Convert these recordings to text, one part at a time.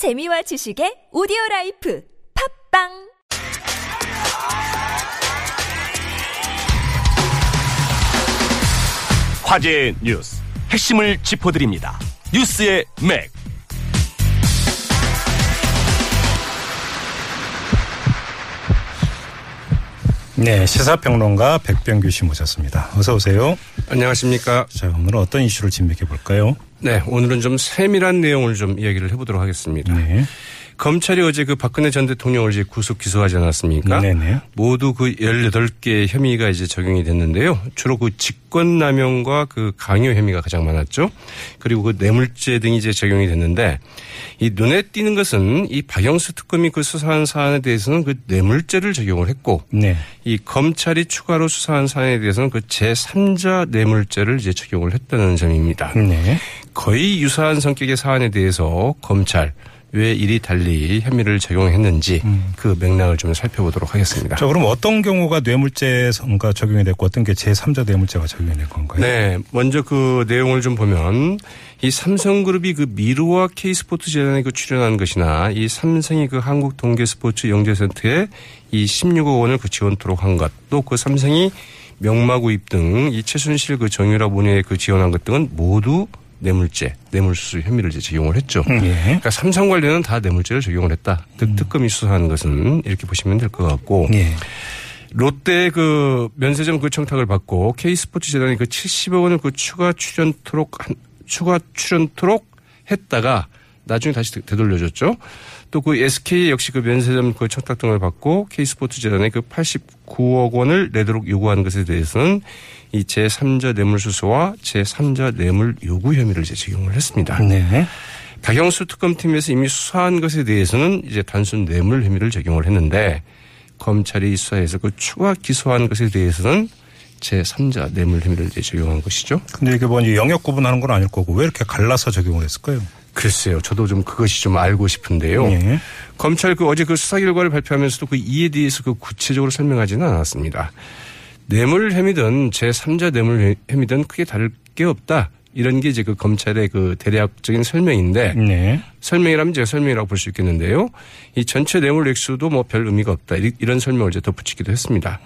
재미와 지식의 오디오 라이프 팟빵 화제의 뉴스 핵심을 짚어드립니다. 뉴스의 맥. 네, 시사평론가 백병규 씨 모셨습니다. 어서 오세요. 안녕하십니까. 자, 오늘은 어떤 이슈를 진맥해 볼까요? 네, 오늘은 좀 세밀한 내용을 좀 이야기를 해보도록 하겠습니다. 네. 검찰이 어제 그 박근혜 전 대통령을 이제 구속 기소하지 않았습니까? 네네. 모두 그 18개 혐의가 이제 적용이 됐는데요. 주로 그 직권남용과 그 강요 혐의가 가장 많았죠. 그리고 그 뇌물죄 등이 이제 적용이 됐는데 이 눈에 띄는 것은 이 박영수 특검이 그 수사한 사안에 대해서는 그 뇌물죄를 적용을 했고 네. 이 검찰이 추가로 수사한 사안에 대해서는 그 제3자 뇌물죄를 이제 적용을 했다는 점입니다. 네. 거의 유사한 성격의 사안에 대해서 검찰 왜 이리 달리 혐의를 적용했는지 그 맥락을 좀 살펴보도록 하겠습니다. 자, 그럼 어떤 경우가 뇌물죄가 적용이 됐고 어떤 게 제3자 뇌물죄가 적용이 된 건가요? 네, 먼저 그 내용을 좀 보면 이 삼성그룹이 그 미르와 K스포츠 재단에 그 출연한 것이나 이 삼성이 그 한국 동계 스포츠 영재센터에 이 16억 원을 그 지원토록 한 것, 또 그 삼성이 명마구입 등 이 최순실 그 정유라 본회에 그 지원한 것 등은 모두 뇌물죄, 뇌물수수 혐의를 이제 적용을 했죠. 예. 그러니까 삼성 관련은 다 뇌물죄를 적용을 했다. 즉 특검이 수사하는 것은 이렇게 보시면 될 것 같고 예. 롯데 그 면세점 그 청탁을 받고 K스포츠 재단이 그 70억 원을 그 추가 출연토록 한, 추가 출연토록 했다가 나중에 다시 되- 되돌려줬죠. 또 그 SK 역시 그 면세점 그 청탁 등을 받고 K스포츠 재단에 그 89억 원을 내도록 요구하는 것에 대해서는 이 제3자 뇌물수수와 제3자 뇌물 요구 혐의를 이제 적용을 했습니다. 네. 박영수 특검팀에서 이미 수사한 것에 대해서는 이제 단순 뇌물 혐의를 적용을 했는데 검찰이 수사해서 그 추가 기소한 것에 대해서는 제3자 뇌물 혐의를 이제 적용한 것이죠. 근데 이게 뭐 이제 영역 구분하는 건 아닐 거고 왜 이렇게 갈라서 적용을 했을까요? 글쎄요. 저도 좀 그것이 좀 알고 싶은데요. 예. 검찰 그 어제 그 수사 결과를 발표하면서도 그 이에 대해서 그 구체적으로 설명하지는 않았습니다. 뇌물 혐의든 제3자 뇌물 혐의든 크게 다를 게 없다. 이런 게 이제 그 검찰의 그 대략적인 설명인데 네. 설명이라면 제가 설명이라고 볼 수 있겠는데요. 이 전체 뇌물 액수도 뭐 별 의미가 없다. 이- 이런 설명을 이제 덧붙이기도 했습니다.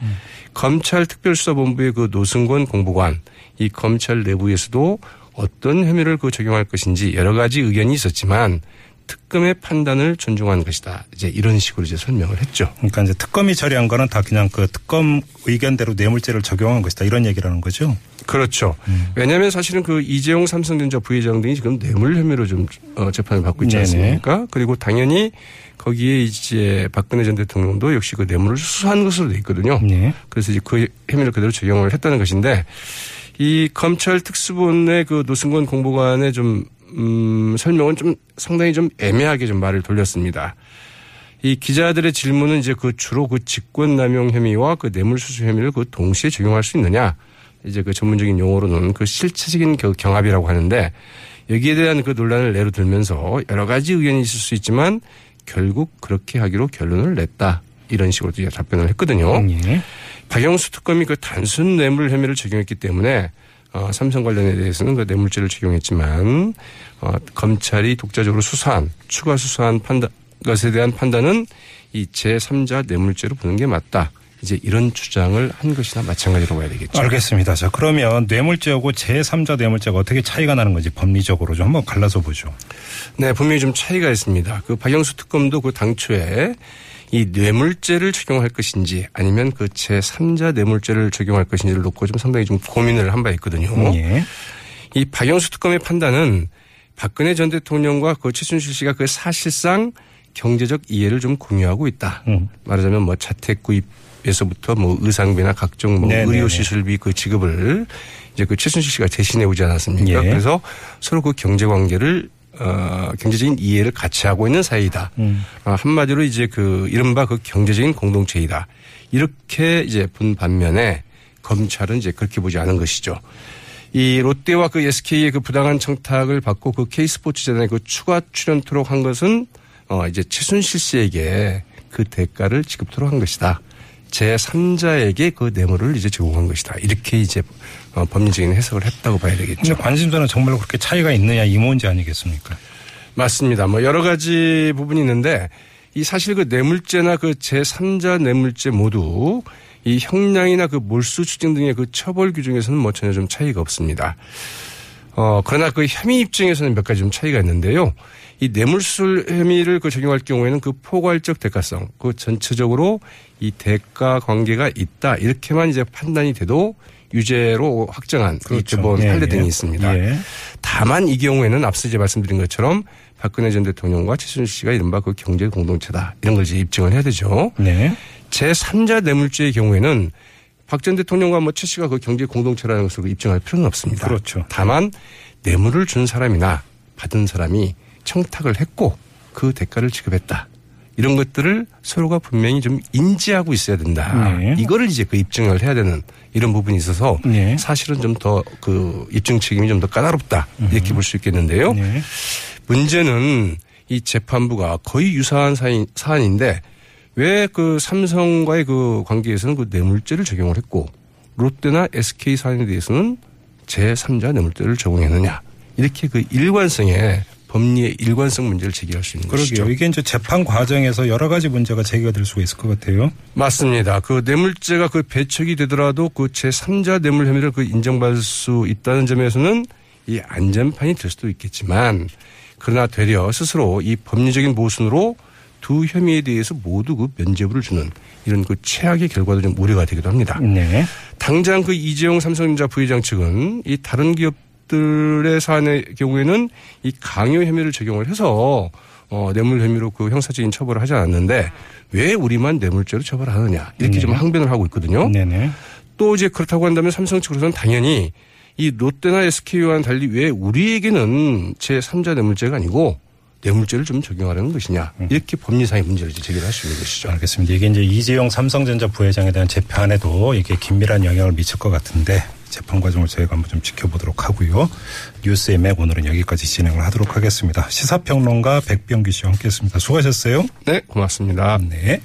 검찰 특별수사본부의 그 노승권 공보관 이 검찰 내부에서도 어떤 혐의를 그 적용할 것인지 여러 가지 의견이 있었지만 특검의 판단을 존중한 것이다. 이제 이런 식으로 이제 설명을 했죠. 그러니까 이제 특검이 처리한 거는 다 그냥 그 특검 의견대로 뇌물죄를 적용한 것이다 이런 얘기라는 거죠. 그렇죠. 왜냐하면 사실은 그 이재용 삼성전자 부회장 등이 지금 뇌물 혐의로 좀 어, 재판을 받고 있지 네네. 않습니까? 그리고 당연히 거기에 이제 박근혜 전 대통령도 역시 그 뇌물을 수수한 것으로 돼 있거든요. 네. 그래서 이제 그 혐의를 그대로 적용을 했다는 것인데 이 검찰 특수본의 그 노승권 공보관의 좀 음, 설명은 좀 상당히 좀 애매하게 좀 말을 돌렸습니다. 이 기자들의 질문은 이제 그 주로 그 직권남용 혐의와 그 뇌물수수 혐의를 그 동시에 적용할 수 있느냐 이제 그 전문적인 용어로는 그 실체적인 그 경합이라고 하는데 여기에 대한 그 논란을 내로 들면서 여러 가지 의견이 있을 수 있지만 결국 그렇게 하기로 결론을 냈다 이런 식으로 이제 답변을 했거든요. 예. 박영수 특검이 그 단순 뇌물 혐의를 적용했기 때문에 어, 삼성 관련에 대해서는 그 뇌물죄를 적용했지만 어, 검찰이 독자적으로 수사한 추가 수사한 판단 것에 대한 판단은 이 제3자 뇌물죄로 보는 게 맞다. 이제 이런 주장을 한 것이나 마찬가지로 봐야 되겠죠. 알겠습니다. 자, 그러면 뇌물죄하고 제3자 뇌물죄가 어떻게 차이가 나는 건지 법리적으로 좀 한번 갈라서 보죠. 네, 분명히 좀 차이가 있습니다. 그 박영수 특검도 그 당초에 이 뇌물죄를 적용할 것인지 아니면 그 제3자 뇌물죄를 적용할 것인지를 놓고 좀 상당히 좀 고민을 한 바 있거든요. 예. 이 박영수 특검의 판단은 박근혜 전 대통령과 그 최순실 씨가 그 사실상 경제적 이해를 좀 공유하고 있다. 음. 말하자면 뭐 자택 구입에서부터 뭐 의상비나 각종 뭐 네네네. 의료 시술비 그 지급을 이제 그 최순실 씨가 대신해 오지 않았습니까? 예. 그래서 서로 그 경제 관계를 어 경제적인 이해를 같이 하고 있는 사이다. 음. 어, 한마디로 이제 그 이른바 그 경제적인 공동체이다. 이렇게 이제 본 반면에 검찰은 이제 그렇게 보지 않은 것이죠. 이 롯데와 그 SK의 그 부당한 청탁을 받고 그 K스포츠 재단에 그 추가 출연토록 한 것은 어 이제 최순실 씨에게 그 대가를 지급토록 한 것이다. 제 3자에게 그 뇌물을 이제 제공한 것이다. 이렇게 이제 어, 법리적인 해석을 했다고 봐야 되겠죠. 근데 관심사는 정말로 그렇게 차이가 있느냐 이 문제 아니겠습니까? 맞습니다. 뭐 여러 가지 부분이 있는데 이 사실 그 뇌물죄나 그 제3자 뇌물죄 모두 이 형량이나 그 몰수 추징 등의 그 처벌 규정에서는 뭐 전혀 좀 차이가 없습니다. 어, 그러나 그 혐의 입증에서는 몇 가지 좀 차이가 있는데요. 이 뇌물술 혐의를 그 적용할 경우에는 그 포괄적 대가성, 그 전체적으로 이 대가 관계가 있다 이렇게만 이제 판단이 돼도 유죄로 확정한 이 대법원 예, 판례 등이 예. 있습니다. 예. 다만 이 경우에는 앞서 이제 말씀드린 것처럼 박근혜 전 대통령과 최순실 씨가 이른바 그 경제 공동체다 이런 걸 이제 입증을 해야 되죠. 네. 제 3자 뇌물죄의 경우에는 박 전 대통령과 뭐 최 씨가 그 경제 공동체라는 것을 입증할 필요는 없습니다. 그렇죠. 다만 뇌물을 준 사람이나 받은 사람이 청탁을 했고 그 대가를 지급했다. 이런 것들을 서로가 분명히 좀 인지하고 있어야 된다. 네. 이거를 이제 그 입증을 해야 되는 이런 부분이 있어서 네. 사실은 좀 더 그 입증 책임이 좀 더 까다롭다. 이렇게 볼 수 있겠는데요. 네. 문제는 이 재판부가 거의 유사한 사인, 사안인데 왜 그 삼성과의 그 관계에서는 그 뇌물죄를 적용을 했고 롯데나 SK 사안에 대해서는 제3자 뇌물죄를 적용했느냐. 이렇게 그 일관성의 법리의 일관성 문제를 제기할 수 있는 것이죠. 그러게요. 이게 이제 재판 과정에서 여러 가지 문제가 제기가 될 수가 있을 것 같아요. 맞습니다. 그 뇌물죄가 그 배척이 되더라도 그 제3자 뇌물 혐의를 그 인정받을 수 있다는 점에서는 이 안전판이 될 수도 있겠지만 그러나 되려 스스로 이 법리적인 모순으로 두 혐의에 대해서 모두 그 면죄부를 주는 이런 그 최악의 결과도 좀 우려가 되기도 합니다. 네. 당장 그 이재용 삼성전자 부회장 측은 이 다른 기업들의 사안의 경우에는 이 강요 혐의를 적용을 해서 어, 뇌물 혐의로 그 형사적인 처벌을 하지 않았는데 왜 우리만 뇌물죄로 처벌하느냐 이렇게 좀 항변을 하고 있거든요. 네네. 또 이제 그렇다고 한다면 삼성 측으로서는 당연히 이 롯데나 SK와는 달리 왜 우리에게는 제3자 뇌물죄가 아니고 뇌물죄를 좀 적용하려는 것이냐 이렇게 법리상의 문제를 제기를 할 수 있는 것이죠. 알겠습니다. 이게 이제 이재용 삼성전자 부회장에 대한 재판에도 이게 긴밀한 영향을 미칠 것 같은데 재판 과정을 저희가 한번 좀 지켜보도록 하고요. 뉴스의 맥 오늘은 여기까지 진행을 하도록 하겠습니다. 시사평론가 백병규 씨와 함께했습니다. 수고하셨어요. 네, 고맙습니다. 네.